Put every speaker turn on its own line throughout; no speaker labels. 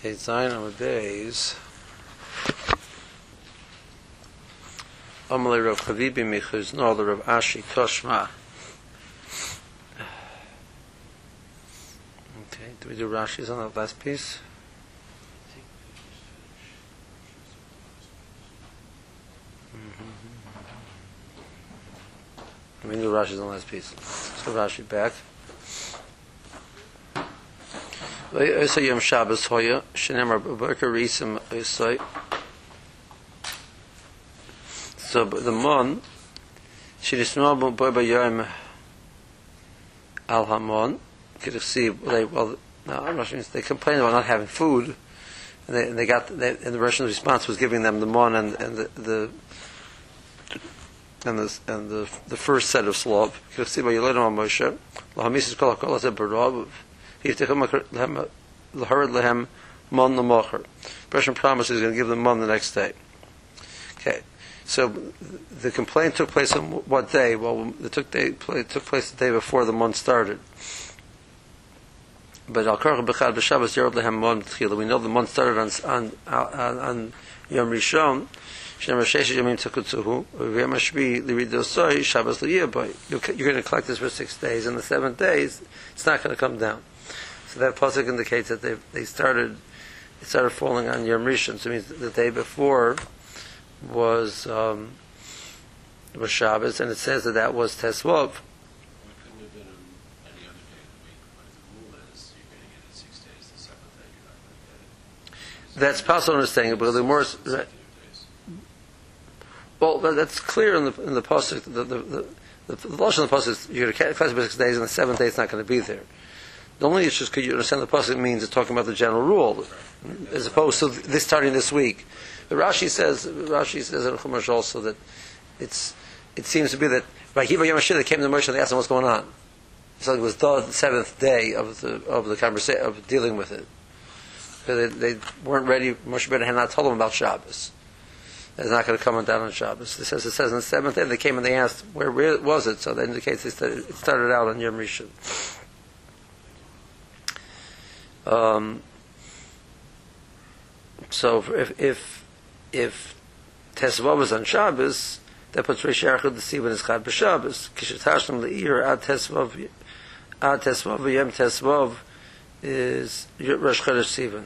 The days. Amalei Rav Chavibi Michuz the Rav Ashi Toshma. Okay, do we do Rashi's on that last piece? Mm-hmm. We can do Rashi's on the last piece. Go Rashi back. Yom Shabbos Hoya, Shenemar B'Berker Risim Oisai. So the Mon, Al Hamon, could see, they, well, no, I'm not sure, they complained about not having food, and they, and they got, they, and the Russian response was giving them the Mon and, and the, the and the and the the first set of slav. K'si by Yeledim al Moshe. Lahamisis kol hakol hazeh barav. Mon l'mocher. Person promises he's going to give them mon the next day. Okay. So the complaint took place on what day? Well, it took day it took place the day before the month started. But al karach b'chad b'shabbos yerod lehem mon b'tchila. We know the month started on on on, on Yom Rishon. Shenemar Sheshes Yomim Tukutzuhu, V'yam Hashvi Liridosoi Shabbos L'Yirboy. You're going to collect this for six days, and the seventh days, it's not going to come down. So that pasuk indicates that they they started it started falling on Yom Rishon. So it means the day before was um, was Shabbos, and it says that that was Tesvav.
Well, it couldn't have been any other day of the week, but the rule is you're getting it in six days, the seventh day not going to get it. So
That's possible understanding, but the more
consecutive
well, that- that's clear in the in the pasuk. The the the, the, the of the pasuk is you're going to for six days, and the seventh day it's not going to be there. The only issue is could you understand the pasuk means it's talking about the general rule, as opposed to this starting this week. The Rashi says Rashi says in Chumash also that it's it seems to be that by Hiva Yom they came to Moshe and they asked him what's going on. So it was the seventh day of the of the conversation of dealing with it. Because they, they weren't ready. Moshe had not told them about Shabbos. It's not going to come down on Shabbos. It says it says on the seventh day they came and they asked where, where was it. So that indicates started, it started out on Yom Rishon. Um, so if if if Tesvav was on Shabbos, that puts Reish Yarchud the Sivan is Chad b'Shabbos. Kishetashlim le'ir ad Tesvav ad Tesvav yem Tesvav is Rosh Chodesh Sivan.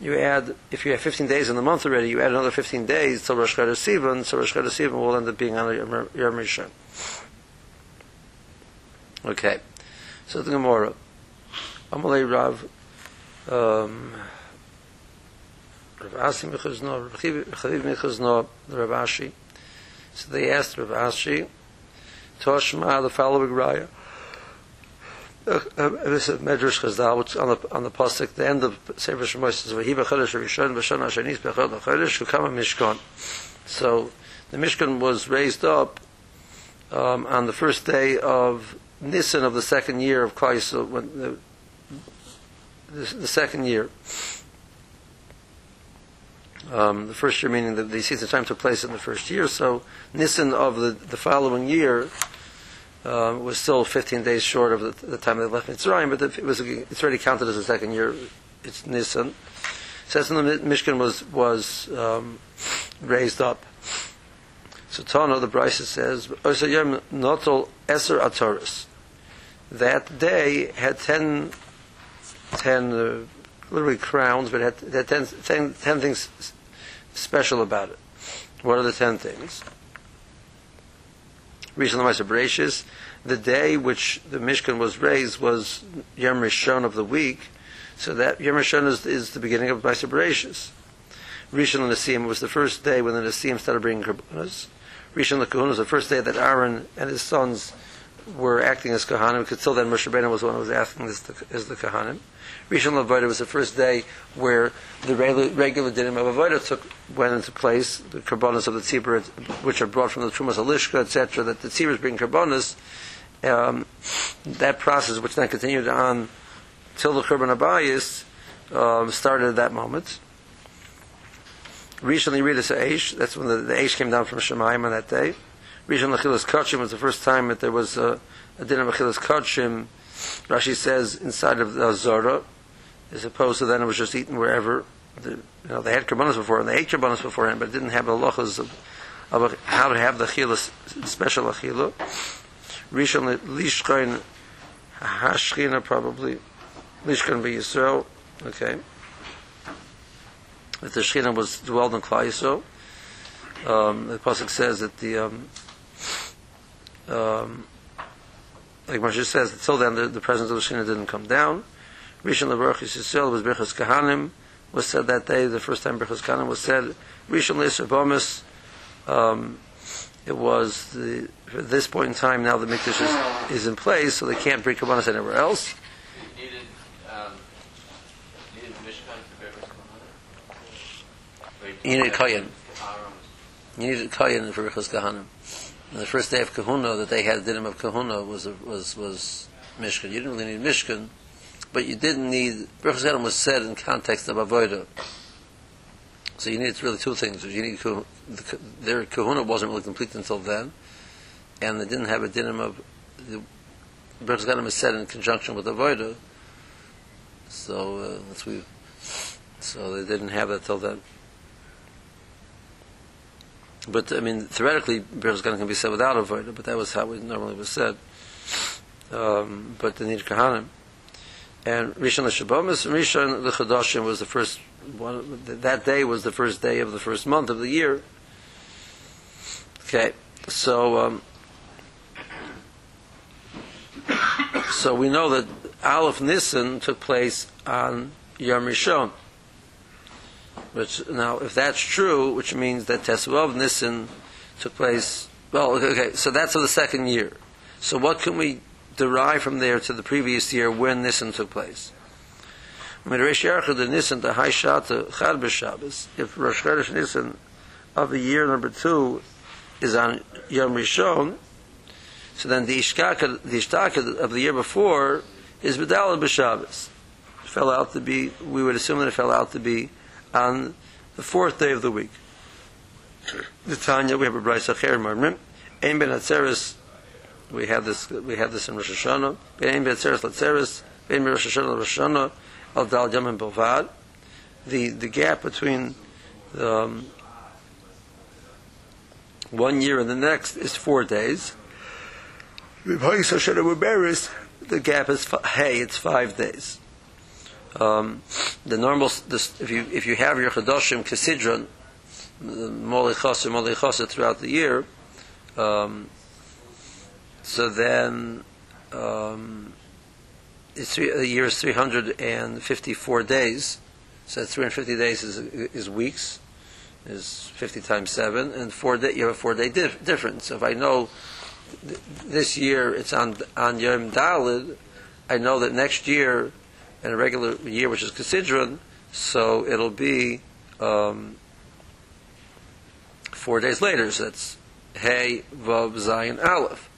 You add, if you have 15 days in the month already, you add another 15 days till Rosh Chodesh Sivan, so Rosh Chodesh Sivan will end up being on Yom Rishon. Okay. So the Gemara. Amalei Rav, um, Rav Asi Mechazno, Rav Chaviv Mechazno, Rav Ashi. So they asked Rav Ashi, Toshma, the following raya. Uh, this is Medrash Chazal, which on the on the pasuk, the end of Sefer Shemot says, "Vahiva Chodesh Rishon V'Shon Hashanis Bechol Chodesh Hukama Mishkan." So the Mishkan was raised up um, on the first day of Nisan of the second year of Klal Yisrael, when the, the, the second year. Um, the first year meaning that the season time took place in the first year, so Nisan of the, the following year uh, was still 15 days short of the, the time they left Mitzrayim, but it was it's already counted as the second year. It's Nisan. It says in the Mishkan was was um, raised up. So Tana, the Brisa says. That day had 10, 10 uh, literally crowns, but it had, it had 10, 10, 10 things special about it. What are the 10 things? Rishon Bereshis, the day which the Mishkan was raised was Yom Rishon of the week, so that Yom Rishon is, is the beginning of Masa Bereshis. Rishon Nasim was the first day when the Nasim started bringing Karbonas. Rishon LaKahuna was the first day that Aaron and his sons were acting as Kohanim, because till then Moshe Rabbeinu was the one who was acting as the, as the Kohanim. Rishon Lavoda was the first day where the regular, regular dinim of took went into place, the karbonas of the tzibur, which are brought from the Trumas Alishka, etc., that the tzibur bring karbonas. Um, that process, which then continued on till the Korban Abayis, um, started at that moment. Rishon Liridus Aish, that's when the, the Aish came down from Shemayim on that day. Rishon Lachilas Kachim was the first time that there was a, a din of Achilas Kachim. Rashi says inside of the Zora, as opposed to then it was just eaten wherever. The, you know, they had karbanos before and they ate karbanos beforehand, but it didn't have the halachas of, of a, how to have the achila, special achila. Rishon lishkain hashchina probably lishkain be Yisrael. Okay. That the shchina was dwelled in Klal Yisrael. Um, the pasuk says that the um, um, like Moshe says, until then the, the presence of the Shekhinah didn't come down. Rishon Lebaruch Yisrael was Birchas Kahanim, was said that day, the first time Birchas Kahanim was said. Rishon Leisr Bomis, um, it was the, for this point in time, now the Mikdash is, is in place, so they can't bring Kabbanas anywhere else.
You need um, you for Beres Kohanim?
You need Kohen.
Aaron.
Kayan for Birchas Kahanim. The first day of Kahuna that they had dinim of Kahuna was was was Mishkan. You didn't really need Mishkan, but you didn't need Birchas Kahanim was said in context of Avodah. So you needed really two things. You need the, their Kahuna wasn't really complete until then, and they didn't have a dinim of the Birchas Kahanim is said in conjunction with Avodah. So uh, that's we. So they didn't have that till then. But I mean, theoretically, Birchas Kahanim can be said without avodah, but that was how it normally was said. Um, but they need Kahanim. And Rishon LeShabbomis, Rishon LeChadoshim was the first one. That day was the first day of the first month of the year. Okay, so um, so we know that Aleph Nisan took place on Yom Rishon. Which now, if that's true, which means that Tesvav Nisan took place. Well, okay, so that's of the second year. So what can we derive from there to the previous year when Nisan took place? If Rosh Chodesh Nisan of the year number two is on Yom Rishon, so then the Ishtaka of the year before is B'Dalad B'Shabbos. Fell out to be, we would assume that it fell out to be on the fourth day of the week. The Tanya, we have a Brisa Acher Marmim. Ein Ben Atzeres, we have this, we have this in Rosh Hashanah. Ein Ben Atzeres Latzeres, Ein Ben Rosh Hashanah Rosh Hashanah, Al Dal and Bovad. The, the gap between um, one year and the next is four days. The gap is, hey, it's five days. Um, the normal, this, if you if you have your chadoshim kesidron, moli chaser moli chaser throughout the year, um, so then um, it's three, the year is three hundred and fifty four days. So three hundred fifty days is is weeks, is fifty times seven, and four day you have a four day dif- difference. If I know th- this year it's on on Yom Dalid, I know that next year in a regular year, which is Kesidron, so it'll be um, four days later. So that's Hey, Vav, Zayin, Aleph.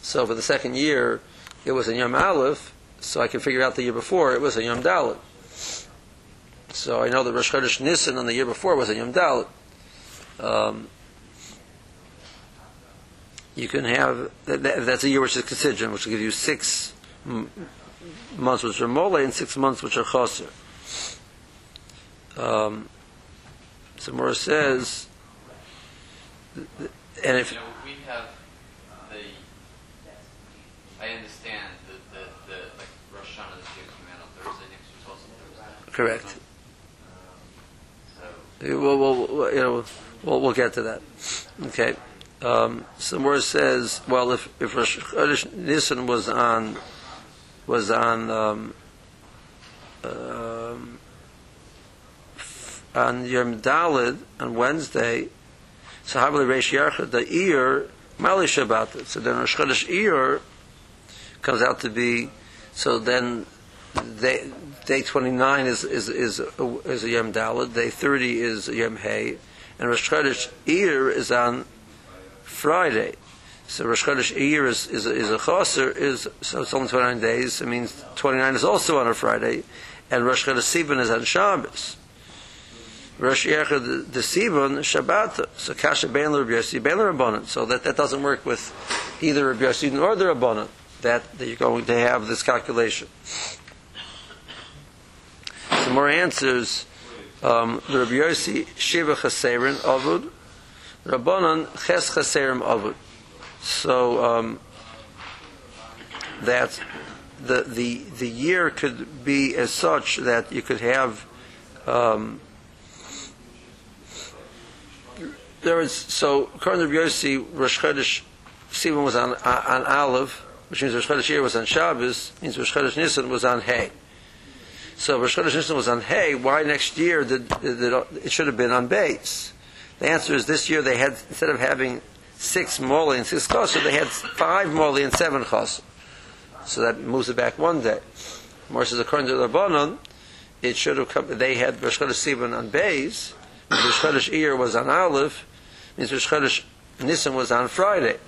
So for the second year, it was a Yom Aleph, so I can figure out the year before it was a Yom Dalet. So I know that Rosh Chodesh Nisan on the year before was a Yom Dalet. Um, you can have that, that, that's a year which is Kesidron, which will give you six months which are mole and six months which are chaser. Um, so Mora says, and if
You know, we have the, I understand that the, the, like Rosh Hashanah came out on Thursday, next year's also Thursday.
correct,
So,
we'll, we'll, you know, we'll, we'll get to that. Okay. Um, so Mora says, well, if if Rosh Chodesh Nisan was on was on um, um, on Yom Dalid on Wednesday, so Havli Reish Yarchad the Iyar Mali Shabbat. So then Rosh Chodesh Iyar comes out to be so then day day twenty nine is is is is a Yom Dalid, day thirty is a Yom Hay, and Rosh Chodesh Iyar is on Friday. So Rosh Chodesh Iyar is, is, a, is a chaser, is, so it's only 29 days. It means 29 is also on a Friday. And Rosh Chodesh Sivan is on Shabbos. Rosh Yechad, the, Sivan, Shabbat. So Kasha Ben Rabbi Yossi, Ben Rabbanan. So that, that doesn't work with either Rabbi Yossi nor the Rabbanan. That, that you're going to have this calculation. the more answers, um, Rabbi Yossi Shiva Chaserin Avud, Rabbanan Ches Chaserim Avud. So um, that the the the year could be as such that you could have. Um, there was so according to Rabbi Yossi, Rosh Chodesh Sivan was on on Aleph, which means Rosh Chodesh was on Shabbos, means Rosh Chodesh Nisan was on Hay. So Rosh Chodesh Nisan was on Hay. Why next year did, did, did it should have been on Base? The answer is this year they had instead of having six moli and six chasr, they had five moli and seven chasr. So that moves it back one day. More says according to the Rabbanon, it should have come. They had Rosh Sivan on Beis, Rosh Iyar was on Aleph, means Rosh Nisan was on Friday.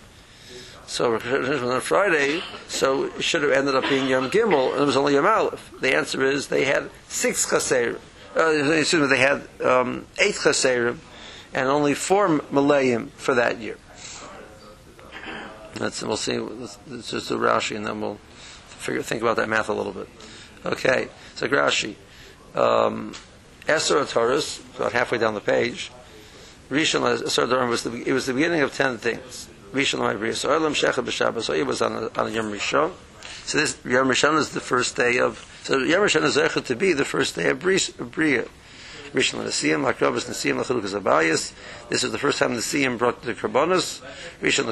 So Rosh was on Friday, so it should have ended up being Yom Gimel, and it was only Yom Aleph. The answer is they had six chaser. Uh, excuse me, they had um, eight chaserim and only four malayim for that year. That's, we'll see. It's just a Rashi, and then we'll figure think about that math a little bit. Okay, so Rashi, um, Esser Taurus, about halfway down the page. Rishon Esser Dorim was the it was the beginning of ten things. Rishon Ma'avriyas Olam Shechad B'Shabbos. So it was on a, on a Yom Rishon. So this Yom Rishon is the first day of. So Yom Rishon is to be the first day of Bria. Rishon Nesiyim, Lakrobus Nesiyim, Lachilukas Abayis. This is the first time the Nesiyim brought the Karbonos. Rishon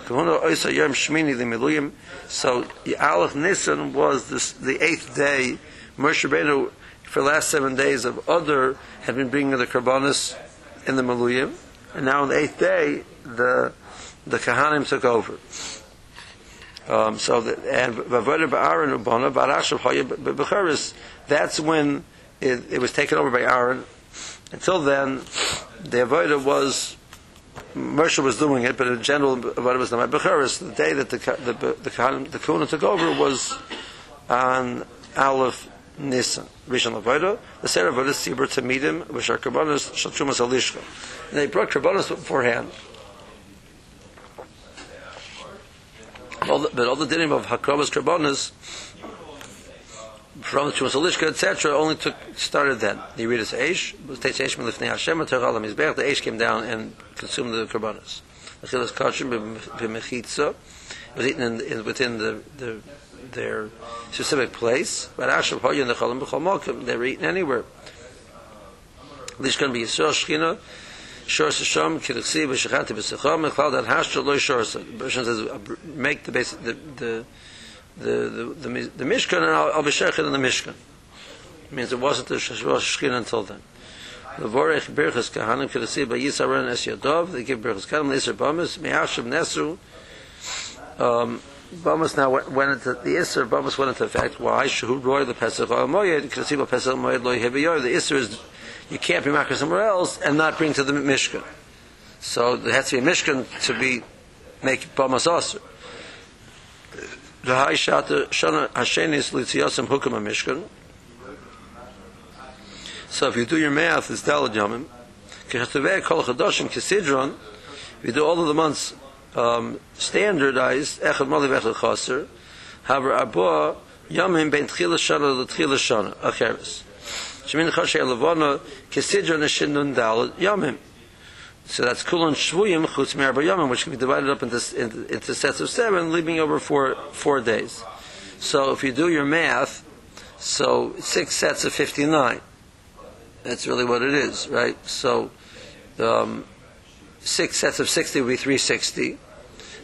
Shmini. So Aleph Nisan was this, the eighth day. Moshe Rabbeinu, for the last seven days of Other, had been bringing the Karbonos in the Miluyim. And now on the eighth day, the the Kahanim took over. Um, so and Vavodah Ba'aron Ubona Hoya that's when it, it was taken over by Aaron until then, the avodah was Moshe was doing it, but in general, avodah was not Becharis. The day that the the the, the, took over was on Aleph Nisan. Rishon avodah. The Sarah avodah Sibur Tamidim, which are karbanos shalchumas alishka. And they brought karbanos beforehand. All the, but all the dinim of hakrobas karbanos from the Chumas Alishka, etc., only took started then. The Yeridas Eish Teitz Eish Melifnei Hashem and Terach Mizbech. The Eish came down and consumed the karbanos. The Chilas Kashim b'mechitza was eaten in, in, within the, the their specific place. But and the Cholim b'chol Malkim, they were eaten anywhere. This can be Yisrael Shechina. Shor Sasham, Kiruchsi, B'Shechati, B'Secham, Mechlal Dat Hashtra, Loi Shorsa. The person says, make the basic, the, the, the the the, the Mishkan and shechet in the Mishkan. It means it wasn't the Rosh Shechina until then. The Vorech Birchas Kahanim Kedasi by Yisaron Es Yodov. They give Birchas Kahanim Neser Bamas Me'ashim Nesru. Um, Bamas now went into the Isser. Bamas went into effect. Why? Shehu Roy the Pesach Al Moyed Kedasi Ba Pesach Moyed Lo Yehibiyor. The Isser is you can't be makar somewhere else and not bring to the Mishkan. So there has to be a Mishkan to be make Bamas Asr. High shot the shana hashenis litziyasim hukum mishkan so if you do your math is dal jamim keshtave kol chadoshim kesidron we do all of the months um, standardized echad mali vechad chaser haver abo yamim ben tchila shana le tchila shana acheres shemin chashay levana kesidron eshinun dal yamim So that's kulon shvuyim chutz yomim, which can be divided up into, into, sets of seven, leaving over four, four days. So if you do your math, so six sets of 59. That's really what it is, right? So um, six sets of 60 would be 360.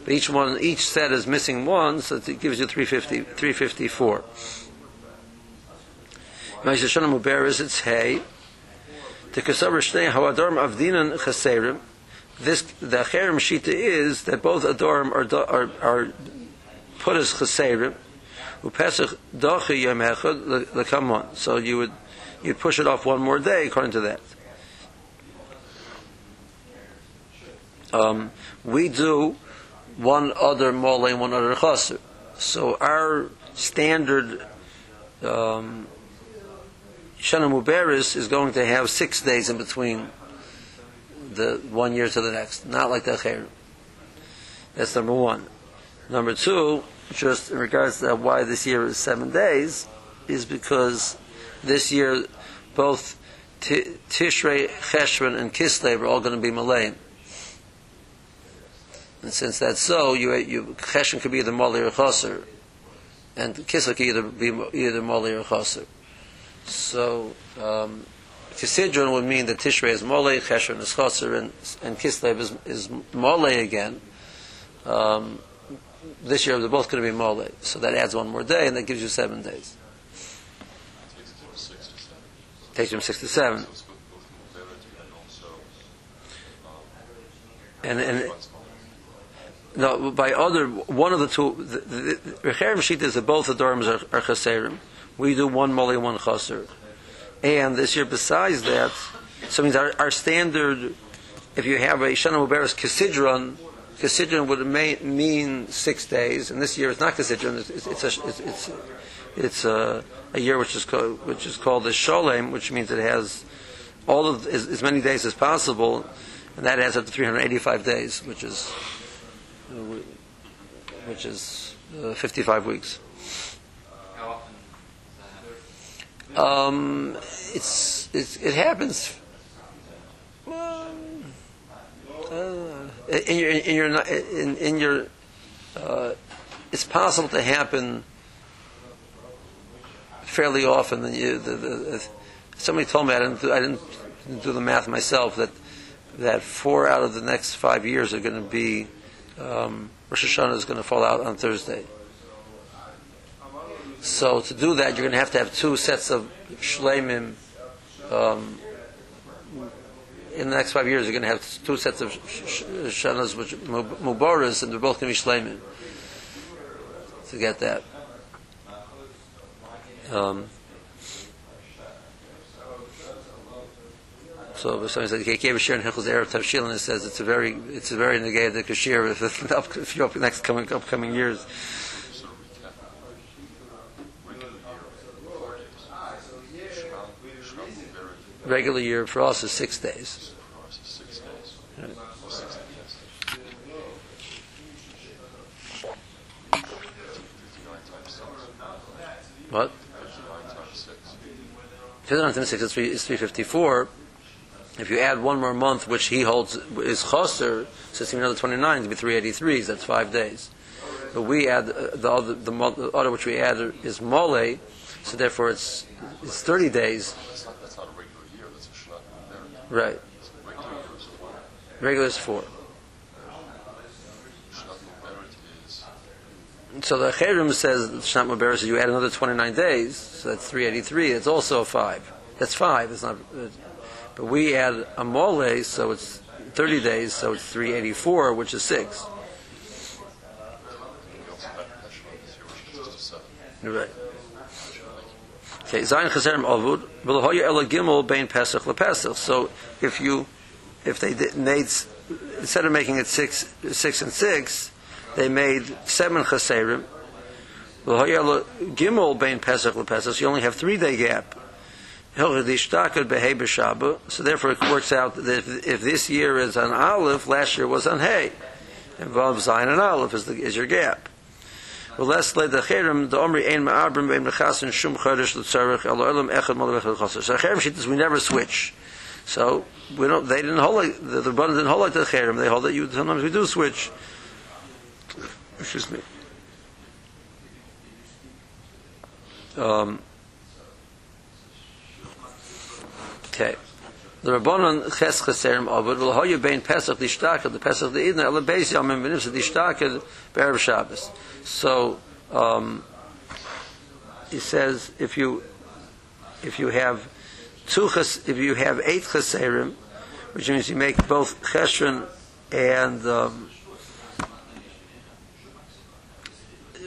But each one, each set is missing one, so it gives you 350, 354. Ma'aseh Shana Muberes, it's hay. The Kasavar Shnei Hawadorim Avdinan Chaserim. This the Acherim Shita is that both Adorim are are, are put as Chaserim. Upesach. So you would you push it off one more day according to that. Um, we do one other mole and one other chaser. So our standard um, Shana Muberis is going to have six days in between the one year to the next, not like the Acherim. That's number one. Number two, just in regards to why this year is seven days, is because this year both Ti- Tishrei, Cheshvan, and Kislev are all going to be Malayan. And since that's so, you, you Cheshvan could be either Mali or Chaser, and Kislev could either be either Mali or Chaser. So, um, Kisidron would mean that Tishrei is Mole, Cheshvan is Chaser, and, and Kislev is, is Mole again. Um, this year they're both going to be Mole, so that adds one more day, and that gives you seven days.
Takes
them six to seven.
And
And, no, by other one of the two, the, the, the is that both the dorms are, are chaserim. We do one mole, one chaser, and this year besides that, so means our, our standard. If you have a Shana Mubarak Kisidron, Kisidron would may, mean six days, and this year it's not Kisidron. It's, it's, a, it's, it's, it's a, a year which is called, which is called the Sholem, which means it has all of as, as many days as possible, and that adds up to 385 days, which is uh, which is uh, 55 weeks.
How often does that happen?
Um, it's, it's it happens. uh, in your in your in, in your uh, it's possible to happen fairly often. You, the, the, somebody told me I didn't I didn't do the math myself that that four out of the next five years are going to be um, Rosh Hashanah is going to fall out on Thursday. So to do that, you're going to have to have two sets of shleimim. Um, in the next five years, you're going to have two sets of sh- sh- shanas, which mubaras, and they're both going to be shleimim. To get that. Um, so if somebody says, "Okay, gave a share in Hechel's Erev Tavshil," and it says it's a very, it's a very negated kashir if if you're up next coming upcoming years.
Sort of recap. Regular year, four days. Shema, Shema Muberet
Regular year for us is six days. What?
Fifty-nine times six.
59 times 6 is, three, is 354. If you add one more month, which he holds is choser, so it's another 29, it'd be 383, so that's five days. But we add uh, the other, the, the other which we add is mole, so therefore it's, it's 30 days.
That's not, that's not a regular year, that's a Shema Muberet.
Right.
Regular is four.
Four. So the Cherim says, Shnat Maber says you add another 29 days, so that's 383, it's also five. That's five, it's not, uh, but we add a mole, so it's 30 days, so it's 384, which is six.
We also had Heshma this year, which is.
You're right. Okay, Chazerim Ela Gimel Pesach LePesach. So if you, if they did, made, instead of making it six, six and six, they made seven Chazerim. Ela Gimel Pesach LePesach, so you only have three day gap. So therefore it works out that if, if this year is on Aleph, last year was on Hay. Involves Zayin and Aleph is, the, is your gap. V'les le decherim the omri ein ma'abrim ve'im nechasin shum chodesh l'tzarech elo elam echad model echad chosar. So cherim shittas we never switch. So we don't. They didn't hold like the, the didn't hold like the cherim. They hold that you sometimes we do switch. Excuse me. Um, okay. The ches cheserem avod will hoye bein Pesach the Pesach Idna ele beis Shabbos. So um, he says if you if you have two ches, if you have eight cheserim, which means you make both cheshron and um,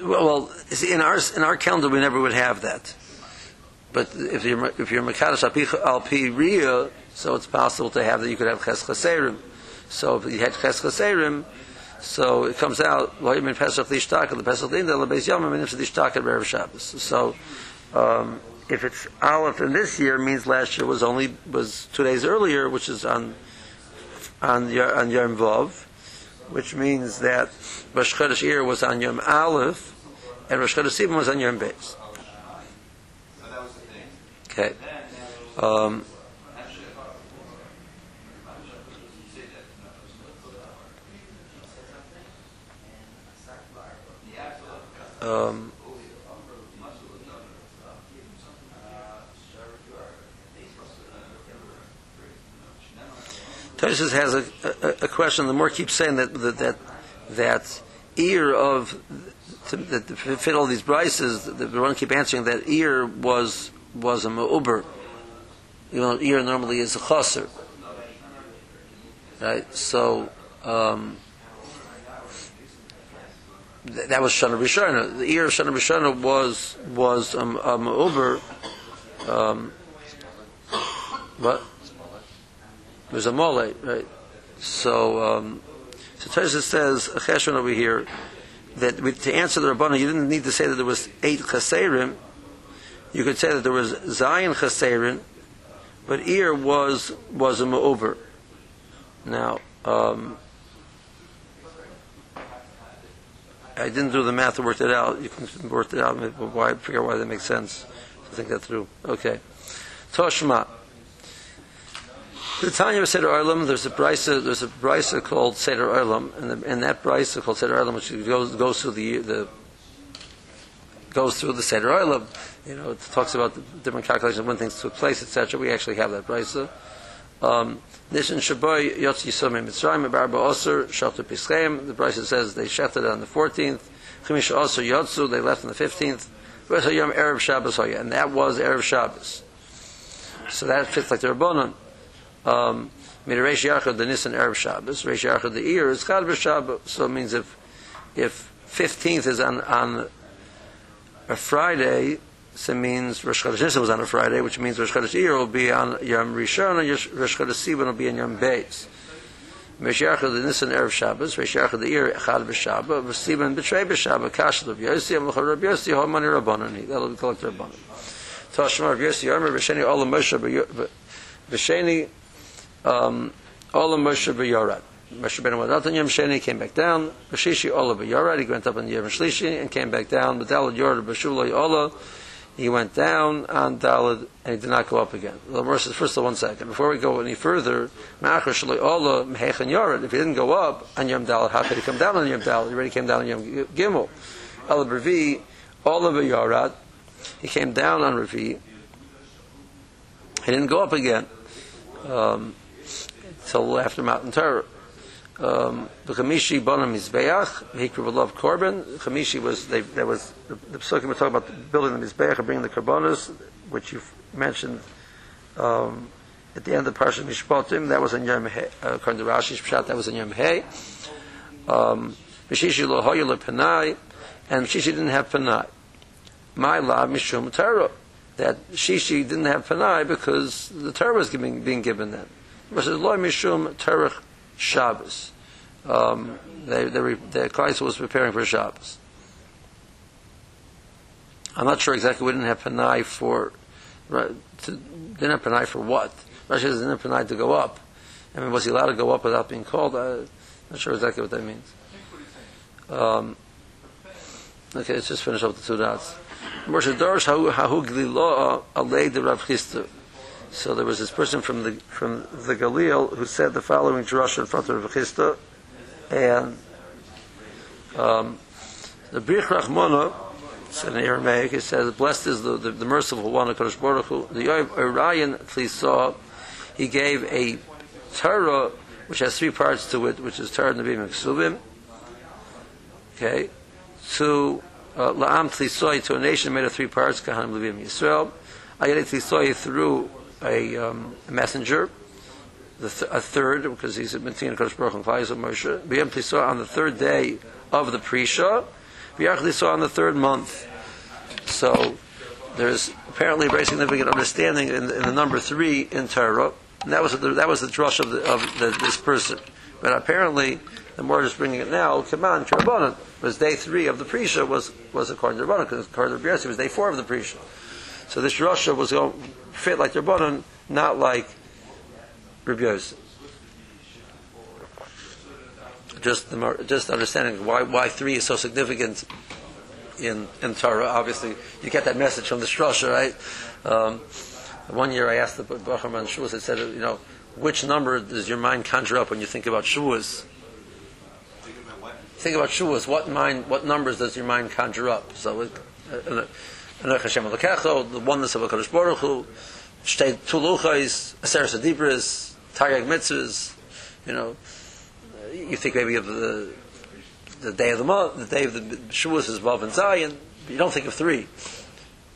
well, well, see, in our in our calendar we never would have that. But if you're if you're mekadosh al pi- riyah, so it's possible to have that you could have ches chaserim. So if you had ches chaserim, so it comes out yimin pesach lishtaka the pesach linda le beis yomim and lishtaka be'erev Shabbos. So um, if it's aleph in this year means last year was only was two days earlier, which is on on on Yom Vov, which means that Rosh Chodesh Ir was on Yom Aleph and Rosh Chodesh was on Yom Beis. Okay. Um, um, Tosis has a, a, a question. The more keeps saying that that that, that Iyar of to, that to fit all these brises. The, the one keep answering that Iyar was was a meuber. You know, Iyar normally is a chaser, right? So. Um, th- that was Shana Rishona. The Iyar of Shana Rishona was was um, a meuber. Um, what? It was a mole, right? So, um, so Tosha says a over here that with, to answer the Rabbana, you didn't need to say that there was eight chaserim. You could say that there was Zayin chaserim, but Iyar was was a over. Now, um, I didn't do the math to work it out. You can work it out. But why? Figure out why that makes sense. To think that through. Okay. Toshma. The Tanya of Seder Olam, there's a brisa, there's a brisa called Seder Olam, and, the, and that brisa called Seder Olam, which goes goes through the the goes through the Seder Olam. You know, it talks about the different calculations when things took place, etc. We actually have that brisa. Um, Nishan Shaboy Yotz Yisomim Mitzrayim Barba Oser Shachtu Pischem. The brisa says they shafted on the 14th. Chemisha Oser Yotzu. They left on the 15th. Yom Erev Shabbos and that was Erev Shabbos. So that fits like the Rabbanon um, made a Reish Yachad the Nisan Erev Shabbos, Reish Yachad the Iyar is Chad Shabbos. So it means if if fifteenth is on on a Friday, so it means Rosh Chodesh Nisan was on a Friday, which means Rosh Chodesh Eir will be on Yom Rishon, and Rosh Chodesh Sivan will be on Yom Beis. Reish Yachad the Nisan Erev Shabbos, Reish Yachad the Iyar Chad B'Shabbos, Sivan B'Trei B'Shabbos, Kash Rav Yossi, Amlach Rav Yossi, Homani Rabbanani. That'll be collected Rabbanan. Tashma Rav Yossi, Yomer B'Sheni Olam Moshe B'Sheni um, Olam Moshe b'Yorad. Moshe ben Wadatan Yom Sheni came back down. Bashishi Ola b'Yorad. He went up on Yom Shlishi and came back down. Badalad Yorad b'Shulay Ola. He went down on Dalad and he did not go up again. The Lamar says, first of one second, before we go any further. If he didn't go up on Yom Dalad, how could he come down on Yom Dalad? He already came down on Yom Gimel. Ola b'Revi Ola b'Yorad. He came down on Revi. He didn't go up again. Um, till after Matan Torah. Um, the Chamishi Bonam Mizbeach, Hikra love Korban. Chamishi was, they, there was, the, the Pesukim were talking about building the Mizbeach and bringing the Korbanos, which you mentioned um, at the end of the Parsha Mishpatim. That was in Yom He, uh, according to Rashi's Pshat, that was in Yom He. Um, Mishishi Lo Hoya Penai, and Mishishi didn't have Penai. My love, Mishum Torah. That Shishi didn't have Penai because the Torah was being given then. But says loy mishum terech Shabbos. Um, they, they, the Kleist was preparing for Shabbos. I'm not sure exactly. We didn't have Panai for. To, didn't have Panai for what? Rashi says didn't have Panai to go up. I mean, was he allowed to go up without being called? I'm not sure exactly what that means. Um, okay, let's just finish up the two dots. Moshe Alei de Rav. So there was this person from the from the Galil who said the following drush in front of Rav Chisda, and um, the Brich Rachmona said in Aramaic, it says, "Blessed is the, the, the merciful one, Hakadosh Baruch Hu." The Orion saw he gave a Torah which has three parts to it, which is Torah Nevi'im and. Okay, to uh, La'am Tlisoy to a nation made of three parts, Kahanim Levim Yisrael. Ayat Tlisoy through a, um, messenger, th- a third, because he's a Mentin Kodesh Baruch and Moshe. Tlisoy on the third day of the Prisha. B'yach saw on the third month. So there's apparently a very significant understanding in, in the number three in Torah. And that was the, that was the drush of, the, of the, this person. But apparently, the more is bringing it now, come on, Rabbanon, was day three of the Prisha was, was according to Rabbanon, because according to Rabbi it was day four of the Prisha. So this Russia was going fit like Rabbanon, not like Rabbi Yosef. Just the, just understanding why why three is so significant in in Torah. Obviously, you get that message from the Strasha, right? Um, One year I asked the Bachar on Shavuos, I said, you know, which number does your mind conjure up when you think about Shavuos?
Think about
Shavuos. What mind, what numbers does your mind conjure up? So, it- uh, Hashem the oneness of HaKadosh Baruch Hu, Shtei Tuluchais, Aseres Adibris, Taryag Mitzvahs, you know, you think maybe of the the day of the month, the day of the Shavuos is Vav and Zayin, you don't think of three.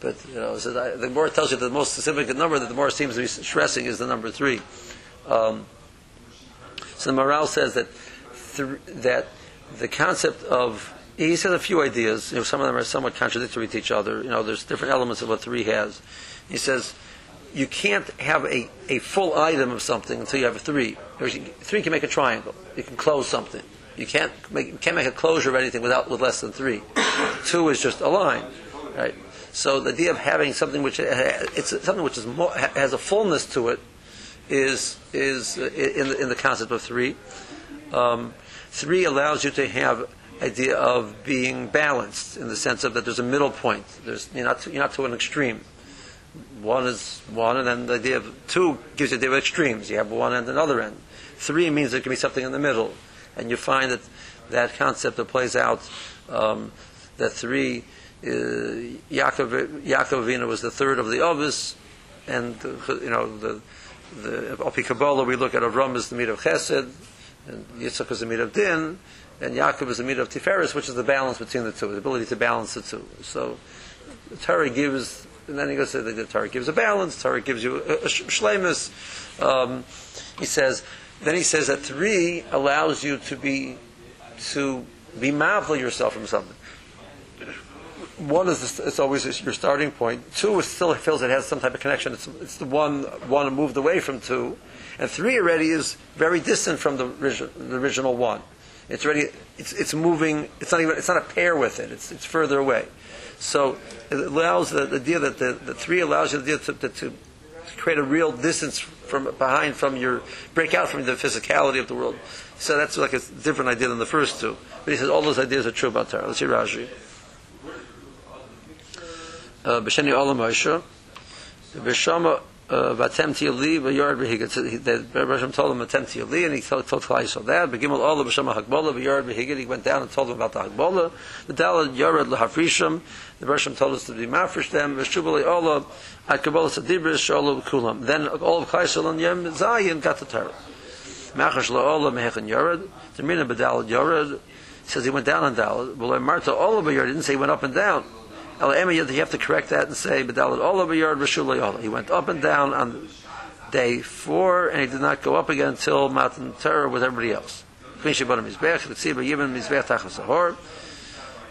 But, you know, so the more tells you the most significant number, that the more seems to be stressing is the number three. Um, so the morale says that th- that the concept of he said a few ideas. You know, some of them are somewhat contradictory to each other. You know, there's different elements of what three has. He says you can't have a, a full item of something until you have a three. Three can make a triangle. You can close something. You can't make can't make a closure of anything without with less than three. Two is just a line, right? So the idea of having something which it's something which is more, has a fullness to it is is uh, in the, in the concept of three. Um, three allows you to have idea of being balanced in the sense of that there's a middle point. There's you're not to, you're not to an extreme. One is one, and then the idea of two gives you the idea of extremes. You have one end and another end. Three means there can be something in the middle, and you find that that concept that plays out um, that three. Uh, Yaakov, Yaakov Avinu was the third of the Ovis, and you know the the Opi Kabbalah we look at Avram is the meat of Chesed, and Yitzchak is the meat of Din, and Yaakov is the meat of Tiferes, which is the balance between the two, the ability to balance the two. So the Torah gives, and then he goes to the, the Torah gives a balance. Torah gives you a, a sh- shlemus. Um, he says, then he says that three allows you to be to be mindful yourself from something. One is the, it's always your starting point. Two still feels it has some type of connection. It's, it's the one one moved away from two, and three already is very distant from the, the original one. It's already it's, it's moving. It's not even it's not a pair with it. It's it's further away. So it allows the, the idea that the, the three allows you the idea to, to, to create a real distance from behind from your break out from the physicality of the world. So that's like a different idea than the first two. But he says all those ideas are true about Torah. Let's see Rashi. Uh, B'sheni B'shama uh, Vatem Tiyali V'yard he- The Hashem told him Vatem Tiyali, and he told told Klai Yisrael that. B'gimel Olam B'shama Hakbola V'yard V'higit. He went down and told him about the Hakbola. The Dalad Yored L'Hafrisham. The Hashem told us to be mafresh them. V'shubali Olam At Kabbalah Sadibris Shalom Kulam. Then all of Klai Yisrael and Yom Zayin got the Torah. Machash La'olam Mehechen Yored. The Mina B'Dalad Yored. He says he went down on Dalad. Well, Marta Olam V'yard didn't say he went up and down. You have to correct that and say B'Dalad Olam V'yard Rishulay Olam. He went up and down on day four, and he did not go up again until Matan Torah with everybody else.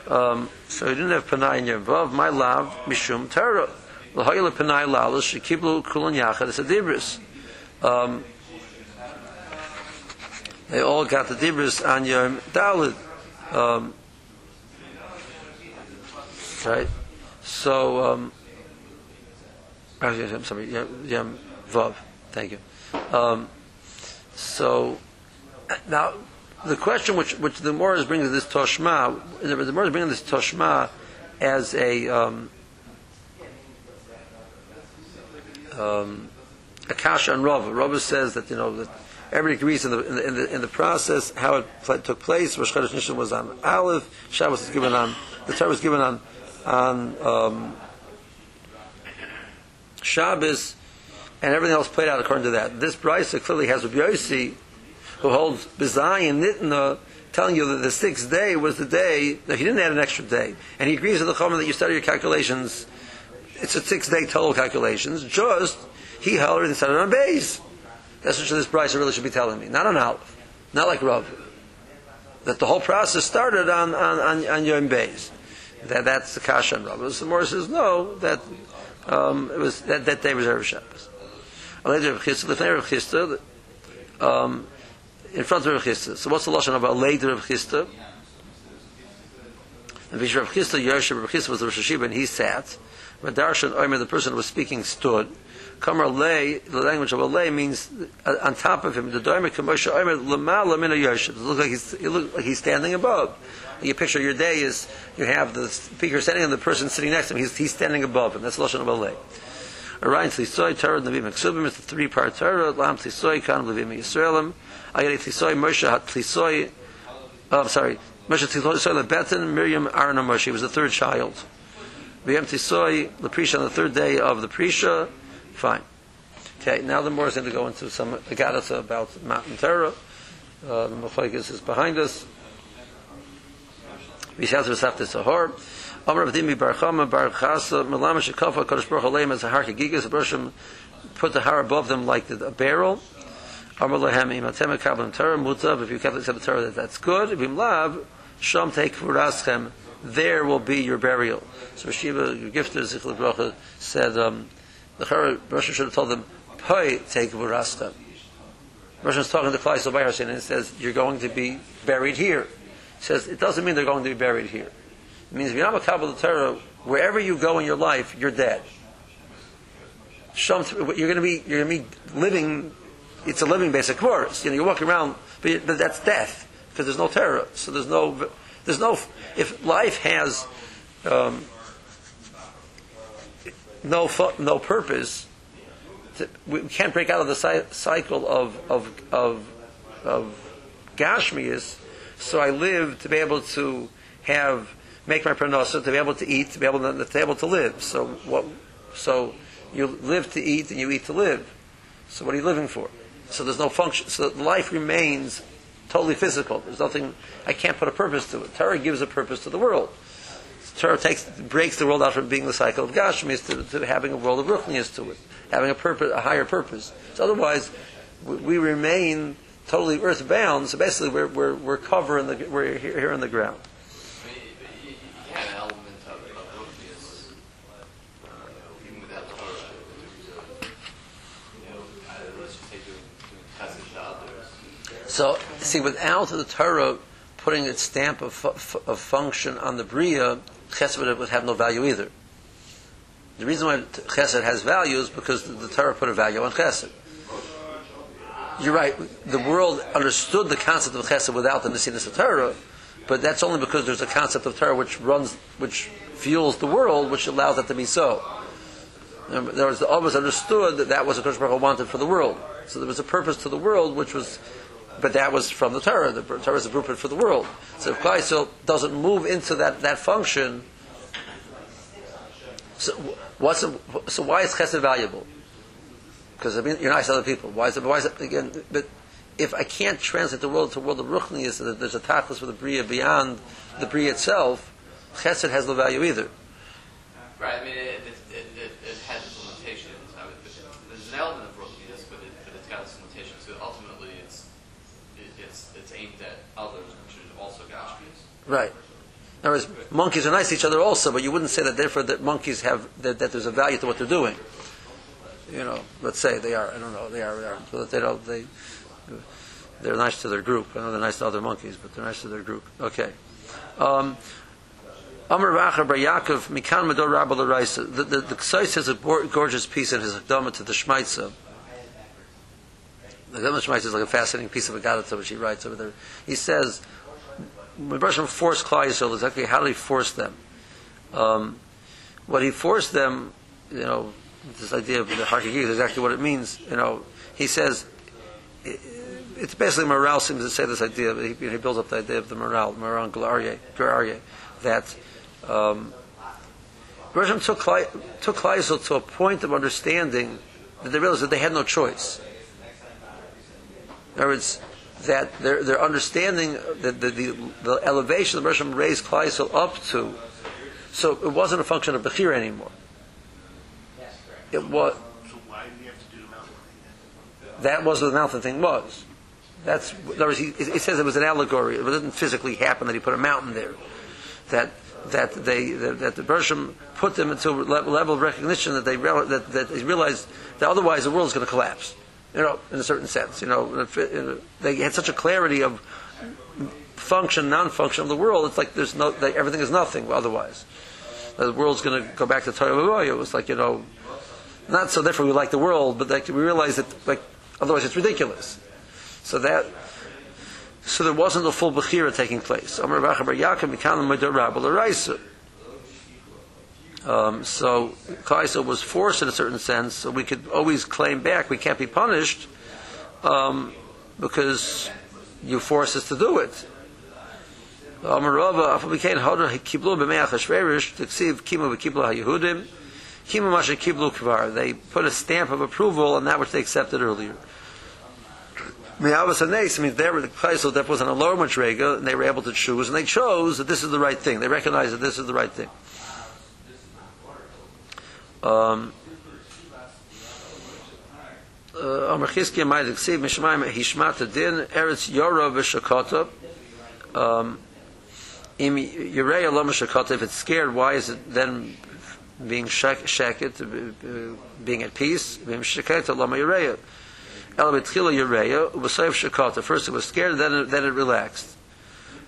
Um, so he didn't have Panay in Yevvav, my lav, Mishum Torah. L'hoyle Panay Lalas, Shekiblu Kulon Yachad, it's a Dibris. Um, they all got the Dibris on Yom Dalid. Um, right? So, um, I'm sorry, Yom, Vav. Thank you. Um, so, now, the question which, which the Morris brings this Toshma, the Morris brings this Toshma as a, um, um, a kasha and Rava. Rava says that, you know, that everybody agrees in the, in the, in the, in the process, how it pl- took place. Rosh Chodesh Nishan was on Aleph, Shabbos was given on, the Torah was given on, on um, Shabbos, and everything else played out according to that. This Brisa clearly has Rabbi Yossi, who holds Bizai and Nitna, telling you that the sixth day was the day that he didn't add an extra day, and he agrees with the Chomer that you study your calculations. It's a six-day total calculations. Just he held it and started on base. That's what this Brisa really should be telling me, not on Aleph, not like Rav. That the whole process started on on on, on Yom Beis. That that's the Kasha and Rav. So Morris says no, that um, it was that, that day was Erev Shabbos. Later Rav Chisda, Lefnei Rav Chisda, um, in front of Rav Chisda. So what's the lashon about later Rav Chisda? And Vish Rav Chisda, Yershe Rav Chisda was the Rosh Hashiva, and he sat. But Darshan Omer, the person who was speaking, stood. Kamar lay, the language of a lay means uh, on top of him. The Doimer Kamosha Omer Lamala Mina Yershe. It looks like he's it looks like he's standing above. You picture your day is you have the speaker standing and the person sitting next to him. He's, he's standing above him. That's lashon of a lay. Arayin Tlisoy, Torah Nevi Meksubim is the three part Torah, Lam Tlisoy, Kan Levim Yisraelim, Ayari Tlisoy, Moshe Hat Tlisoy, oh, I'm sorry, Moshe Tlisoy Lebetin, Miriam Aaron and Moshe, was the third child. V'yem Tlisoy, the Prisha on the third day of the Prisha, fine. Okay, now the more is going to go into some Agadata about Matan Torah. Uh, the Mephaikis is behind us. Vishaz V'safte Sahar. Amar Avdimi Bar Chama Bar Chasa Melama Shekafa Kodesh Baruch Aleim as a har Gigas Abrashim put the har above them like the, a barrel. Amar Lahem Imatem Kabbalah Torah Mutav if you kept the Torah that that's good. If you lav Sham Take Vuraschem there will be your burial. So Shiva, your gifter Zichel Bracha said um, the Chara Rosh should have told them Poi Take Vuraschem. Rosh is talking to Klai Sobayar and it says you're going to be buried here. He says it doesn't mean they're going to be buried here. It means if you're not a Kabbalah Torah, wherever you go in your life, you're dead. Shom, you're going to be you're going to be living. It's a living basic course. You know, you're walking around, but that's death because there's no terror. So there's no there's no if life has um, no no purpose. We can't break out of the cy- cycle of of of of. So I live to be able to have make my pranosa, to be able to eat, to be able to, to be able to live. So what? So you live to eat and you eat to live. So what are you living for? So there's no function. So life remains totally physical. There's nothing. I can't put a purpose to it. Torah gives a purpose to the world. Torah takes breaks the world out from being the cycle of Gashmis to, to having a world of Ruchnias to it, having a purpose, a higher purpose. So otherwise, we, we remain totally earthbound. So basically, we're we're we're covering the we're here, here on the ground.
I mean, but you, you had an element of, of Ruchnius, uh, even without Torah. You know, I don't know, let's just say doing, doing chesed to others.
So, see, without the Torah putting its stamp of, of function on the Bria, Chesed would have no value either. The reason why Chesed has value is because the, the Torah put a value on Chesed. You're right. The world understood the concept of Chesed without the Nesinas of Torah, but that's only because there's a concept of Torah which runs, which fuels the world, which allows that to be so. There was always understood that that was what Kodesh Baruch wanted for the world. So there was a purpose to the world, which was, but that was from the Torah. The Torah is a blueprint for the world. So if Klai Yisrael doesn't move into that, that function, so what's the, so why is Chesed valuable? Because I mean, you're nice to other people. Why is it? Why is it again? But if I can't translate the world to a world of Ruchnias, that there's a tachlis for the bria beyond the bria itself, Chesed has no value either.
Right, I mean, it, it, it, it, it has its limitations. I would, there's an element of Ruchnius, but, it, but it's got its limitations. So ultimately, it's, it, it's, it's aimed at others, which is also Gashmias.
Right. In other words, monkeys are nice to each other also, but you wouldn't say that therefore that monkeys have that, that there's a value to what they're doing. You know, let's say they are. I don't know. They are. They are. So that they don't. They they're nice to their group. I know they're nice to other monkeys, but they're nice to their group. Okay. Um, Amr Racha Bar Yaakov Mikan Medor Rabba L'Raisa. The the the Ksais has a gorgeous piece in his Akdama to the Shmaitza. The Akdama Shmaitza is like a fascinating piece of Agadata which he writes over there. He says when Bershom forced Klal Yisrael, exactly how did he force them? Um, what he forced them, you know, this idea of the Hakiki is exactly what it means. You know, he says i- it's basically morale seems to say this idea. He, he builds up the idea of the morale, morale Glarie, Glarie, that um, Bershom took Klal- took Klal Yisrael to a point of understanding that they realized that they had no choice. In other words, that their, their understanding, that the, the, the elevation the Bershom raised Klal Yisrael up to, so it wasn't a function of Bechir anymore. It was,
So why have to do the mountain thing
that was what the mountain thing was. That's, in other words, he, he says it was an allegory. It didn't physically happen that he put a mountain there. That that they that, that the Bershom put them into a level of recognition that they that, that they realized that otherwise the world is going to collapse. You know, in a certain sense. You know, if they had such a clarity of function, non-function of the world. It's like there's no that everything is nothing otherwise. The world's going to go back to Torah It was like you know, not so therefore we like the world, but like we realize that like otherwise it's ridiculous. So that so there wasn't a full bechira taking place. Amar Racha Bar Yaakov Mikan Madar Rabba L'Raisa. Um, so Kaisa was forced in a certain sense, so we could always claim back. We can't be punished um, because you force us to do it. They put a stamp of approval on that which they accepted earlier. Me'avas hanes means they were the Kaisel that was on a lower madrega, and they were able to choose, and they chose that this is the right thing. They recognized that this is the right thing. Um, uh, Amar Chizkiya might exceed Mishmaim Hishmat Din Eretz Yora v'Shakota. Um, Im Yereya Lama Shakota. If it's scared, why is it then being shakit, uh, being at peace? Vim Shaketa Lama Yereya. El Betchila V'Sayv Shakota. First it was scared, then it, then it relaxed.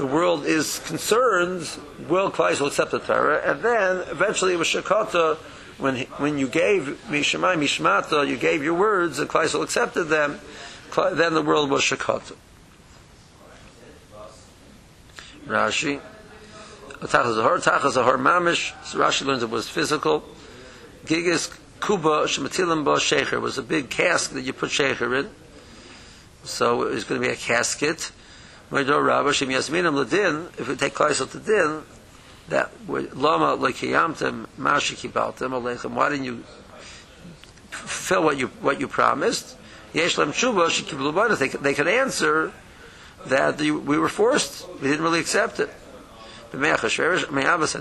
the world is concerned, will Klaisel accept the Torah? And then, eventually, with Shakata, when, he, when you gave Mishmai Mishmata, you gave your words, and Klaisel accepted them, then the world was Shakata. Rashi. Tachas Zahar, Tachas Zahar Mamish. Rashi learns it was physical. Gigas Kuba Shematilim Ba Shecher was a big cask that you put Shecher in. So it was going to be a casket. If we take Klaisel to Din, that Lama Lekiyamtem Mashi Kibaltem Alechem, why didn't you fulfill what you what you promised? Yesh Lem Tshuva Shekiblu Banas. They they could answer that we were forced. We didn't really accept it. From the avas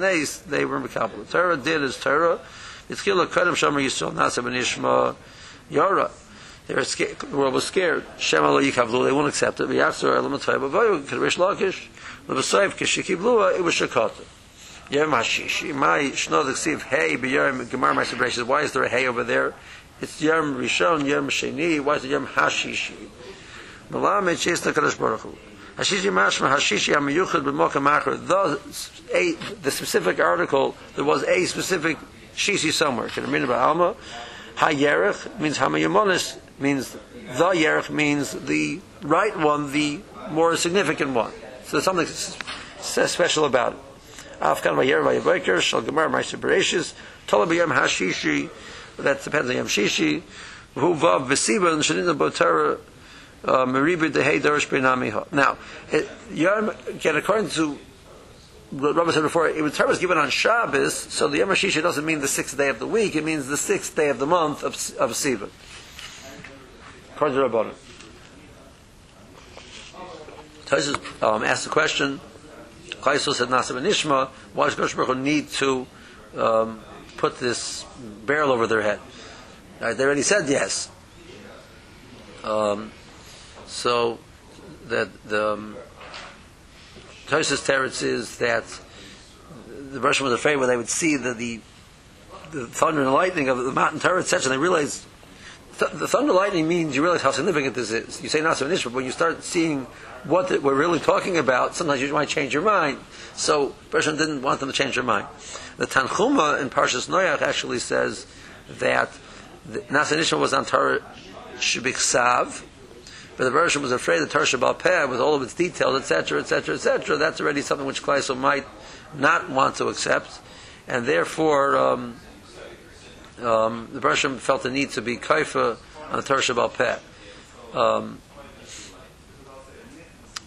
hanes, they were mekabel. Torah did is Torah. Yitzchila kadam shomer Yisrael nasa b'nishma yora. They were scared, the world was scared. Shem alo yikavlu, they won't accept it. V'yachzor elam atay b'vayu, k'rish lakish, l'v'sayv k'shikiblu, it was shakata. Yom hashishi, my shnod ksiv hey b'yom gemar my celebrations. Why is there a hey over there? It's Yom Rishon, Yom Sheni. Why is it Yom Hashishi? Malamed Shes Nakadosh Baruch Hu. Hashishi Mashma Hashishi Amiyuchad B'Mokam Acher. The the specific article there was a specific shishi somewhere. Can I mean about Alma? Hayerech means Hamayamonis means the Yerech means the right one, the more significant one. So there's something special about it. Afkan Vayebeker Shal Gemar Hashishi that depends on Yom Shishi Hu Vav Dehei. Now, Yom, again, according to what Rabbi said before, it was Torah was given on Shabbos, so the Yom Hashishi doesn't mean the sixth day of the week, it means the sixth day of the month of, of Sivan. Rabbanim. Tosfos um, asked the question, Chayesel said Nasa ben Ishma, why does Kosh Baruch need to um, put this barrel over their head? They already said yes. Um, so that the um, Tosfos Teretz is that the Russian was afraid when they would see the, the the thunder and lightning of the mountain Torah, section, they realized th- the thunder lightning means you realize how significant this is. You say Nasa Ishma, but when you start seeing what we're really talking about, sometimes you might change your mind. So Bershon didn't want them to change their mind. The Tanchuma in Parshas Noach actually says that Nasa Nishma was on Torah Shebiksav, but the version was afraid that Torah Shabbal Peh, with all of its details, etc., etc., etc., that's already something which Kleisel might not want to accept, and therefore um, um, the Bershom felt the need to be kaifa on the Torah Shabbal Peh. Um,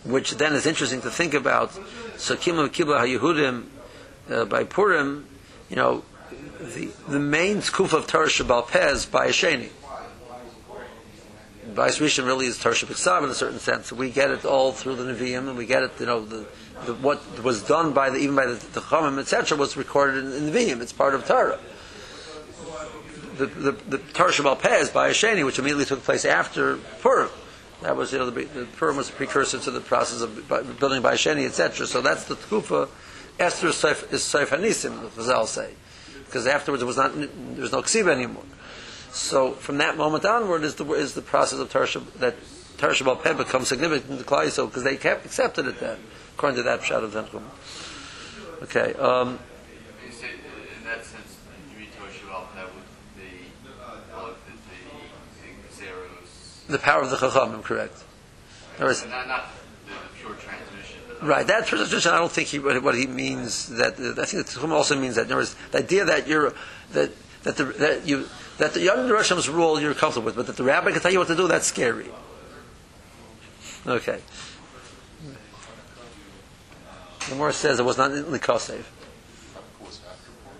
which then is interesting to think about. So Kimmel Kibla HaYehudim uh, by Purim, you know, the, the main skuf of Torah Shabbal Peh is by Sheni. Bais Rishon really is Torah Shabbat in a certain sense. We get it all through the Nevi'im, and we get it, you know, the, the, what was done by the, even by the, the Chachamim, etc., was recorded in, in the Nevi'im. It's part of Torah. The, the, Torah is by Sheni, which immediately took place after Purim. That was, you know, the, the Purim was a precursor to the process of building by Sheni, etc. So that's the Tkufa. Esther is Seif is Seif Hanisim, the Chazal say. Because afterwards it was not, there was no Ksiva anymore. So from that moment onward is the is the process of Tarsha that Tarsha Bal Peh becomes significant to Klai because they kept accepted it then, according to that shot of Tanchum. Okay. Um,
You say, uh, in that sense, you read Torah Shabbat that with the, well, the, the, the Xeros,
the power of the Chachamim, correct. In other words,
not, not the, the pure transmission,
Right, that transition, I don't think he, what what he means that I think the Tchum also means that. In other words, the idea that you're that that the that you that the young Roshim's rule you're comfortable with, but that the rabbi can tell you what to do, that's scary. Okay. The more says it was not in the Kosev.
Of course, after Purim.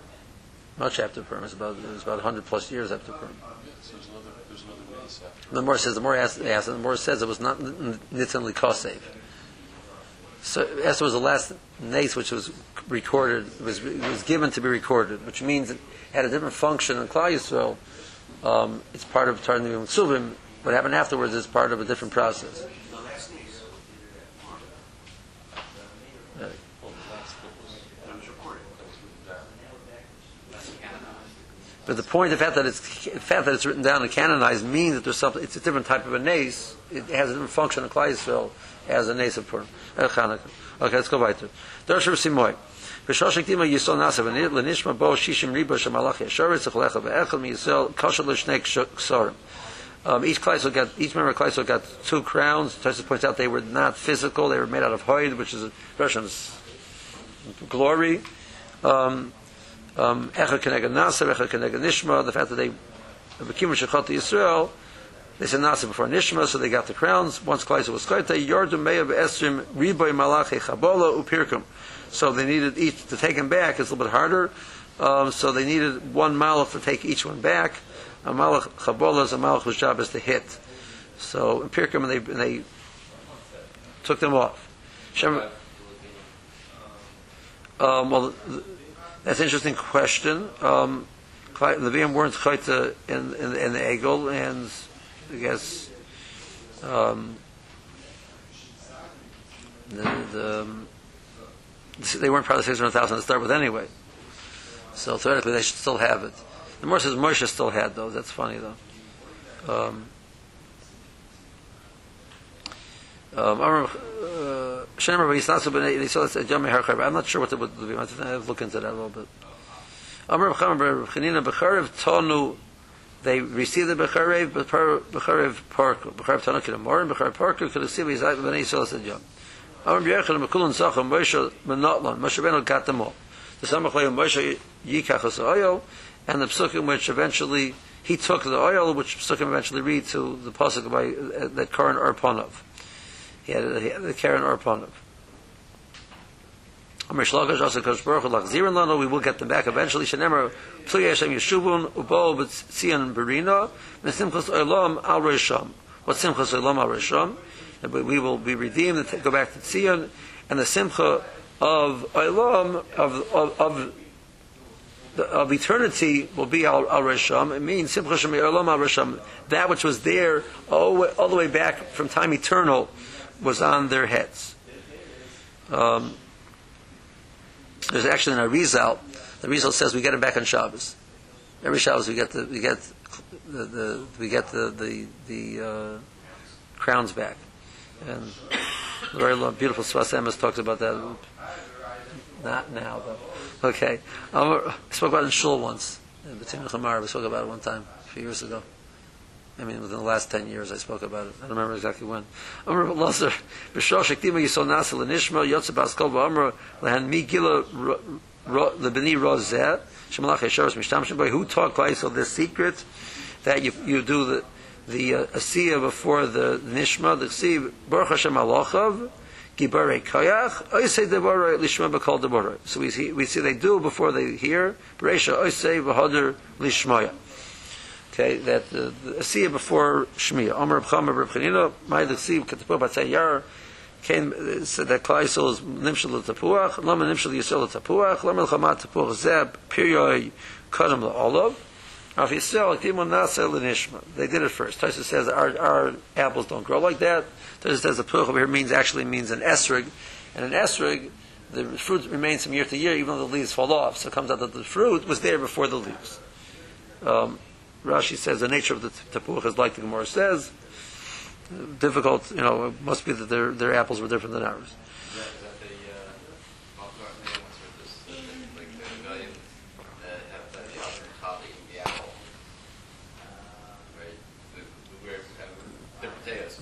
Much after Purim, about it was about hundred plus years after Purim.
Yes, there's another, there's another mace after.
The more says the more the more says it was not Nitzan Likosev. So as was the last nace which was recorded was was given to be recorded, which means it had a different function in Klal Yisrael. Um, it's part of Tarnum Suvim. What happened afterwards is part of a different process.
The last niece.
Well, the last that was,
That was recorded.
that was written down.
that's canonized.
But the point, the fact that it's the fact that it's written down and canonized means that there's something. It's a different type of a nace. It has a different function in Klal Yisrael as a nace of Purim. Uh, Chanukah. Okay, let's go weiter. Darsha Simoy. V'shosh Dima Yisrael Nasa v'nishma bo shishim riba shemalach yasharetz echlecha ve'echel mi Yisrael kosher l'shnei ksorim. Um, each Kleisel got each member of Kleisel got two crowns. Tosfos points out they were not physical; they were made out of hide, which is a Russian's glory. Um, um, Echa Keneged Nasa, Echa Keneged Nishma. The fact that they became Shechat to Yisrael, they said Nasa before Nishma, so they got the crowns. Once Kleisel was Koita, Yordu Meya Esrim Riboy Malachi Chabola Upirkum. So they needed each to take them back. It's a little bit harder. Um, so they needed one malach to take each one back. A malach chabola is a malach whose job is to hit. So in and they, and they took them off. Shem, um, well, th- that's an interesting question. Um, the Leviim weren't chayta in, in, in the Egel, and I guess um, the, the, um, they weren't the 600,000 to start with anyway. So theoretically, they should still have it. The Morse says Moshe still had those. That's funny though. Um, um, I remember, uh, Shemer when he's not so b'nei, they saw this at Yom HaCharib. I'm not sure what the, what the, I have to look into that a little bit. Amr Chamer B'chanina B'charev Tonu, they received the B'charev, B'charev Parku, B'charev Tonu Kedamor, B'charev Parku, like b'nei Yisrael at Yom. Amr B'yechel B'kulun Zachem, Moshe Menotlan, Moshe Rabbeinu got them all. The Samach Leim Moshe Yikach as oil, and the psukim which eventually he took the oil, which psukim eventually read to the pasuk by uh, that Karen Arponov. He had, he had the Karen Arponov. Amr Shlagash Asa Kosh Baruch Hu Lachzirin Lano, we will get them back eventually. Hashem Yeshuvun Ubo B'Tzion Berino Mesimchas Olam Al. What Simchas Olam Al Risham? We will be redeemed and go back to Tzion, and the Simcha of Olam of of, of the- of eternity will be al, al. It means Simcha Shem Olam al. That which was there all, all the way back from time eternal was on their heads. Um, there's actually an Arizal. The Arizal says we get it back on Shabbos. Every Shabbos we get the we get the, the we get the the, the uh, crowns back, and the very long, beautiful Sfas Emes talks about that. Not now, though. Okay, um, I spoke about it in shul once in Betin Chamar. We spoke about it one time a few years ago. I mean, within the last ten years, I spoke about it. I don't remember exactly when. Amr Lazar, B'shol Shektima Yisol Nasa L'Nishma Yotze Baskol B'Amr Lehan Mi Gila Lebeni Rozeh Shemalach Yesharos Mishtamshim Boy. Who taught Klaisel this secret that you you do the the uh, asiyah before the nishma the ksiv Baruch Hashem Alochav Gibarei Koyach Oisei Deborah Lishma B'Kol Deborah. So we see we see they do before they hear Bereisha Oisei V'Hoder Lishmaya. Okay, that uh, the asiyah before Shmiya. Omer B'Cham Yar, came, uh, said that Klai Yisrael is Nimshal L'Tapuach, Lama Nimshal Yisrael L'Tapuach, Lama L'Chama Tapuach Zeb, Period, Kadam L'Olav, Av Yisrael, Kimu Nasa L'Nishma. They did it first. Taisa says our, our apples don't grow like that. Taisa says the Puach over here means, actually means an esrig, and an esrig, the fruit remains from year to year, even though the leaves fall off. So it comes out that the fruit was there before the leaves. Um, Rashi says the nature of the tapuach is like the Gemara says. Difficult, you know, it must be that their, their apples were different than ours.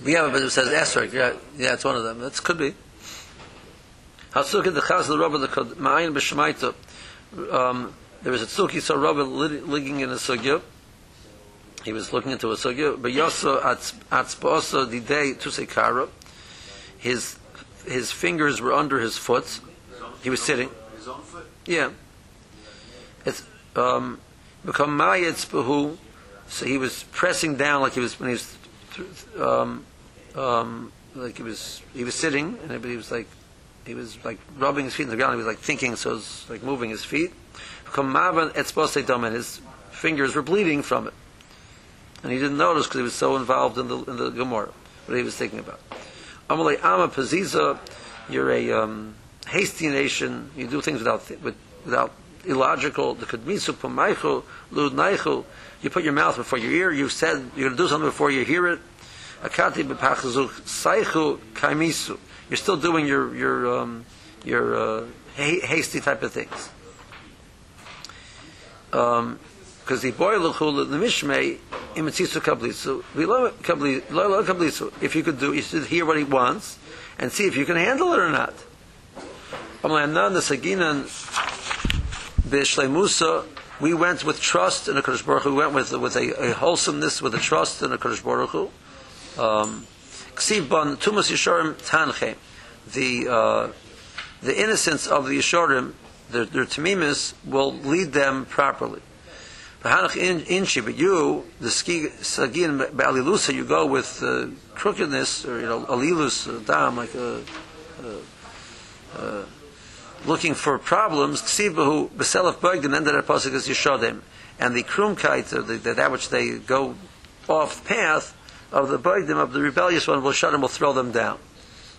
It, but it says esrog. Yeah, yeah, it's one of them. That could be. Hasuk the chaz the rabbi the ma'ayin b'shemaita. Um, there was a tzuki saw rabbi ligging in a sugya. He was looking into a sugya. But yoso atzposo day to. His his fingers were under his foot. He was sitting.
His own foot?
Yeah. It's um become mayetz. So he was pressing down like he was when he was um um like he was he was sitting and he was like he was like rubbing his feet in the ground. He was like thinking, so it was like moving his feet. Become mavan etzbosei dam, and his fingers were bleeding from it, and he didn't notice because he was so involved in the in the gemara what he was thinking about. Amalei ama paziza, you're a um, hasty nation. You do things without with, without illogical. The kadmisu pamaichu lud naichu. You put your mouth before your ear. You said you're going to do something before you hear it. Akati b'pachazu saichu kaimisu. You're still doing your your um, your uh, ha- hasty type of things. Because the boy luchul the mishmei imitzisu kablisu. Below kabli lo kablisu. If you could do, you should hear what he wants and see if you can handle it or not. We went with trust in the Kodesh Baruch Hu. We went with with a, a wholesomeness, with a trust in the Kodesh Baruch Hu. Um, tumas. The uh, the innocence of the yishorim, their, their tamimis, will lead them properly. V'hanach in- inchi, but you, the ski sagin ba'alilusa, you go with uh, crookedness or you know alilus uh, dam like a. Uh, uh, looking for problems, ksibahu b'selef boigden, ended at pasuk as yishodim, and the krumkite, uh, the, the, that which they go off path of the boigdim of the rebellious one will shut them, will throw them down.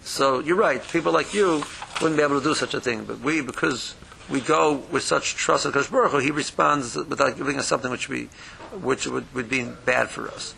So you're right. People like you wouldn't be able to do such a thing, but we, because we go with such trust in Kosh Baruch Hu, He responds without giving us something which which would, would be bad for us.